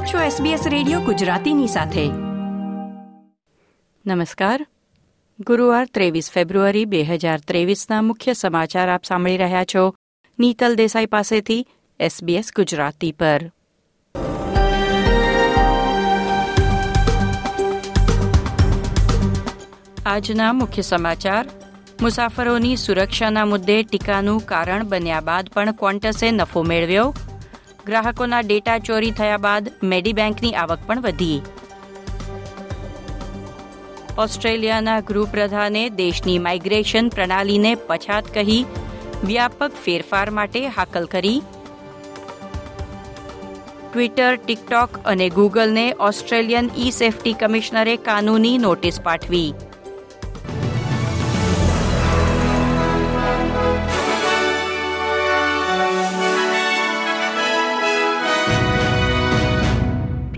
આપ છો SBS radio ગુજરાતીની સાથે. નમસ્કાર. ગુરુવાર ત્રેવીસ ફેબ્રુઆરી બે હજાર ત્રેવીસના મુખ્ય સમાચાર આપ સાંભળી રહ્યા છો. નીતલ દેસાઈ પાસેથી SBS ગુજરાતી પર. આજના મુખ્ય સમાચાર. મુસાફરોની સુરક્ષાના મુદ્દે ટીકાનું કારણ બન્યા બાદ પણ ક્વોન્ટસે નફો મેળવ્યો. ગ્રાહકોના ડેટા ચોરી થયા બાદ મેડીબેન્કની આવક પણ વધી. ઓસ્ટ્રેલિયાના ગૃહપ્રધાને દેશની માઇગ્રેશન પ્રણાલીને પછાત કહી, વ્યાપક ફેરફાર માટે હાકલ કરી. ટ્વિટર, ટિકટોક અને ગૂગલને ઓસ્ટ્રેલિયન ઈ સેફટી કમિશનરે કાનૂની નોટિસ પાઠવી.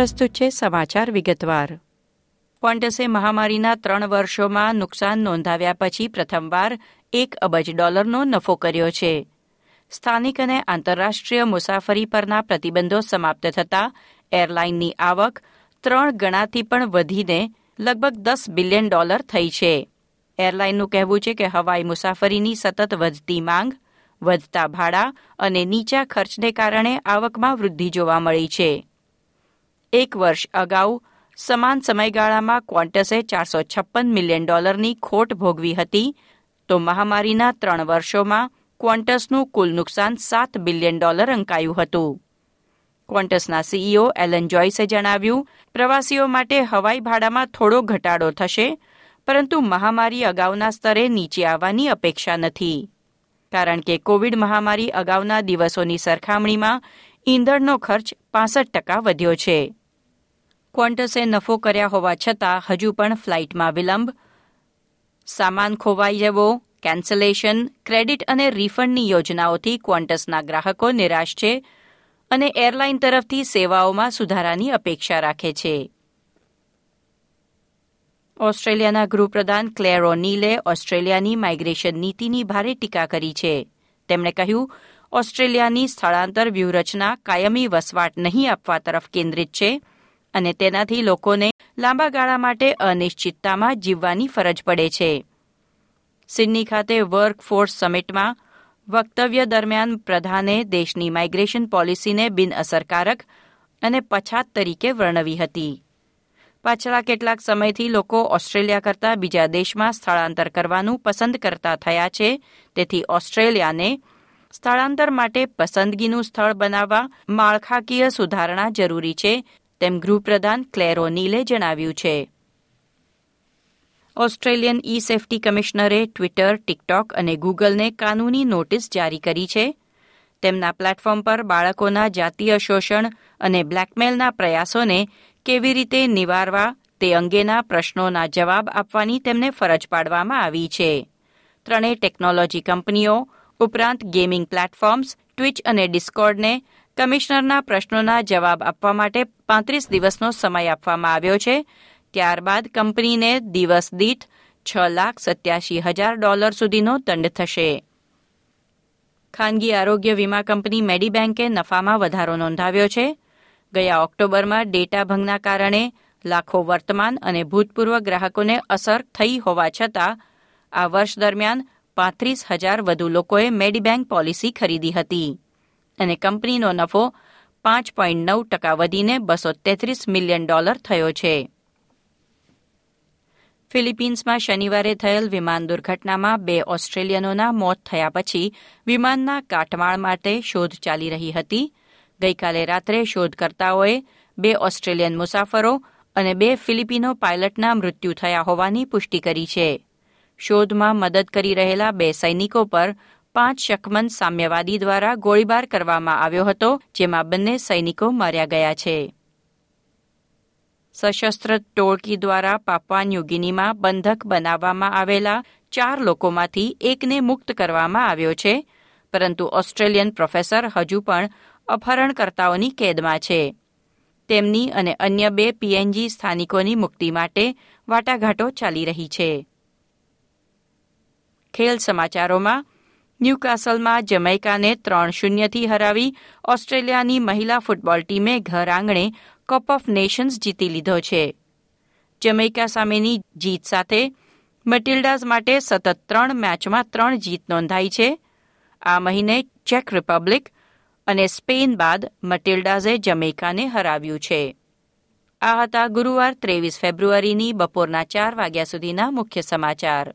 પ્રસ્તુત છે સમાચાર વિગતવાર. ક્વોન્ટસે મહામારીના ત્રણ વર્ષોમાં નુકસાન નોંધાવ્યા પછી પ્રથમવાર એક અબજ ડોલરનો નફો કર્યો છે. સ્થાનિક અને આંતરરાષ્ટ્રીય મુસાફરી પરના પ્રતિબંધો સમાપ્ત થતાં એરલાઇનની આવક ત્રણ ગણાથી પણ વધીને લગભગ દસ બિલિયન ડોલર થઈ છે. એરલાઇનનું કહેવું છે કે હવાઈ મુસાફરીની સતત વધતી માંગ, વધતા ભાડા અને નીચા ખર્ચને કારણે આવકમાં વૃદ્ધિ જોવા મળી છે. એક વર્ષ અગાઉ સમાન સમયગાળામાં ક્વોન્ટસે ચારસો છપ્પન મિલિયન ડોલરની ખોટ ભોગવી હતી, તો મહામારીના ત્રણ વર્ષોમાં ક્વોન્ટસનું કુલ નુકસાન સાત બિલિયન ડોલર અંકાયું હતું. ક્વોન્ટસના સીઈઓ એલન જોયસે જણાવ્યું, પ્રવાસીઓ માટે હવાઈ ભાડામાં થોડો ઘટાડો થશે, પરંતુ મહામારી અગાઉના સ્તરે નીચે આવવાની અપેક્ષા નથી. કારણ કે કોવિડ મહામારી અગાઉના દિવસોની સરખામણીમાં ઈંધણનો ખર્ચ પાસઠ ટકા વધ્યો છે. ક્વોન્ટસે નફો કર્યા હોવા છતાં હજુ પણ ફ્લાઇટમાં વિલંબ. સામાન ખોવાઈ જવો, કેન્સલેશન, ક્રેડિટ અને રિફંડની યોજનાઓથી ક્વોન્ટસના ગ્રાહકો નિરાશ છે અને એરલાઇન તરફથી સેવાઓમાં સુધારાની અપેક્ષા રાખે છે. ઓસ્ટ્રેલિયાના ગૃહપ્રધાન ક્લેર ઓનીલે ઓસ્ટ્રેલિયાની માઇગ્રેશન નીતિની ભારે ટીકા કરી છે. તેમણે કહ્યું, ઓસ્ટ્રેલિયાની સ્થળાંતર વ્યૂહરચના કાયમી વસવાટ નહીં આપવા તરફ કેન્દ્રિત છે. અને તેનાથી લોકોને લાંબા ગાળા માટે અનિશ્ચિતતામાં જીવવાની ફરજ પડે છે. સિડની ખાતે વર્કફોર્સ સમિટમાં વક્તવ્ય દરમિયાન પ્રધાને દેશની માઇગ્રેશન પોલિસીને બિનઅસરકારક અને પછાત તરીકે વર્ણવી હતી. પાછલા કેટલાક સમયથી લોકો ઓસ્ટ્રેલિયા કરતાં બીજા દેશમાં સ્થળાંતર કરવાનું પસંદ કરતા થયા છે. તેથી ઓસ્ટ્રેલિયાને સ્થળાંતર માટે પસંદગીનું સ્થળ બનાવવા માળખાકીય સુધારણા જરૂરી છે. તેમ ગૃહપ્રધાન ક્લેરો નીલે જણાવ્યું છે. ઓસ્ટ્રેલિયન ઈ સેફટી કમિશનરે ટ્વિટર, ટિકટોક અને ગૂગલને કાનૂની નોટિસ જારી કરી છે. તેમના પ્લેટફોર્મ પર બાળકોના જાતીય શોષણ અને બ્લેકમેલના પ્રયાસોને કેવી રીતે નિવારવા તે અંગેના પ્રશ્નોના જવાબ આપવાની તેમને ફરજ પાડવામાં આવી છે. ત્રણેય ટેકનોલોજી કંપનીઓ ઉપરાંત ગેમિંગ પ્લેટફોર્મ્સ, ટ્વિચ અને ડિસ્કોર્ડને કમિશનરના પ્રશ્નોના જવાબ આપવા માટે પાંત્રીસ દિવસનો સમય આપવામાં આવ્યો છે. ત્યારબાદ કંપનીને દિવસ દીઠ છ લાખ સત્યાસી હજાર ડોલર સુધીનો દંડ થશે. ખાનગી આરોગ્ય વીમા કંપની મેડીબેન્કે નફામાં વધારો નોંધાવ્યો છે. ગયા ઓક્ટોબરમાં ડેટા ભંગના કારણે લાખો વર્તમાન અને ભૂતપૂર્વ ગ્રાહકોને અસર થઈ હોવા છતાં આ વર્ષ દરમિયાન પાંત્રીસ હજાર વધુ લોકોએ મેડીબેન્ક પોલિસી ખરીદી હતી. અને કંપનીનો નફો પાંચ પોઈન્ટ નવ ટકા વધીને બસો તેત્રીસ મિલિયન ડોલર થયો છે. ફિલિપિન્સમાં શનિવારે થયેલ વિમાન દુર્ઘટનામાં બે ઓસ્ટ્રેલિયનોના મોત થયા પછી વિમાનના કાટમાળ માટે શોધ ચાલી રહી હતી. ગઈકાલે રાત્રે શોધકર્તાઓએ બે ઓસ્ટ્રેલિયન મુસાફરો અને બે ફિલિપિનો પાયલટના મૃત્યુ થયા હોવાની પુષ્ટિ કરી છે. શોધમાં મદદ કરી રહેલા બે સૈનિકો પર પાંચ શકમન સામ્યવાદી દ્વારા ગોળીબાર કરવામાં આવ્યો હતો, જેમાં બંને સૈનિકો માર્યા ગયા છે. સશસ્ત્ર ટોળકી દ્વારા પાપવા ન્યુગિનીમાં બંધક બનાવવામાં આવેલા ચાર લોકોમાંથી એકને મુક્ત કરવામાં આવ્યો છે, પરંતુ ઓસ્ટ્રેલિયન પ્રોફેસર હજુ પણ અપહરણકર્તાઓની કેદમાં છે. તેમની અને અન્ય બે પીએનજી સ્થાનિકોની મુક્તિ માટે વાટાઘાટો ચાલી રહી છે. ખેલ સમાચારોમાં ન્યૂકાસલમાં જમૈકાને ત્રણ શૂન્યથી હરાવી ઓસ્ટ્રેલિયાની મહિલા ફૂટબોલ ટીમે ઘર આંગણે કપ ઓફ નેશન્સ જીતી લીધો છે. જમૈકા સામેની જીત સાથે મટિલ્ડાઝ માટે સતત ત્રણ મેચમાં ત્રણ જીત નોંધાઈ છે. આ મહિને ચેક રિપબ્લિક અને સ્પેન બાદ મટિલ્ડાઝે જમૈકાને હરાવ્યું છે. આ હતા ગુરુવાર ત્રેવીસ ફેબ્રુઆરીની બપોરના ચાર વાગ્યા સુધીના મુખ્ય સમાચાર.